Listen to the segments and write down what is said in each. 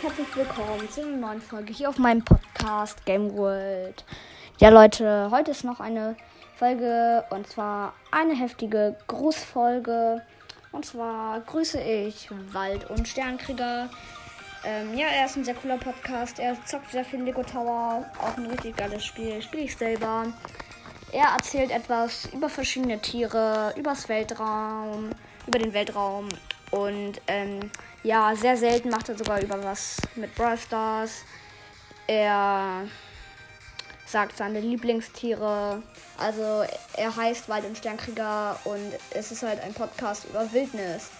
herzlich willkommen zu einer neuen Folge hier auf meinem Podcast Game World. Ja, Leute, heute ist noch eine Folge und zwar eine heftige Grußfolge. Und zwar grüße ich Wald- und Sternkrieger. Ähm, ja, er ist ein sehr cooler Podcast. Er zockt sehr viel Lego Tower. Auch ein richtig geiles Spiel. Spiele ich selber. Er erzählt etwas über verschiedene Tiere, übers Weltraum, über den Weltraum. Und ähm, ja, sehr selten macht er sogar über was mit Brawl Stars. Er sagt seine Lieblingstiere. Also er heißt Wald- und Sternkrieger und es ist halt ein Podcast über Wildnis.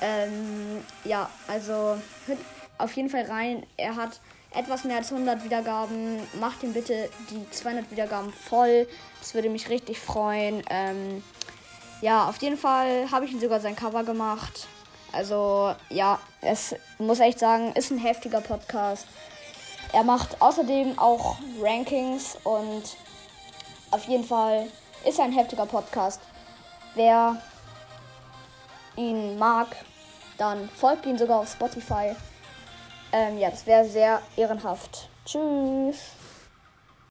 Ähm, ja, also hört auf jeden Fall rein. Er hat etwas mehr als 100 Wiedergaben. Macht ihm bitte die 200 Wiedergaben voll. Das würde mich richtig freuen. Ähm, ja, auf jeden Fall habe ich ihm sogar sein Cover gemacht. Also ja, es muss echt sagen, ist ein heftiger Podcast. Er macht außerdem auch Rankings und auf jeden Fall ist er ein heftiger Podcast. Wer ihn mag, dann folgt ihn sogar auf Spotify. Ähm, ja, das wäre sehr ehrenhaft. Tschüss.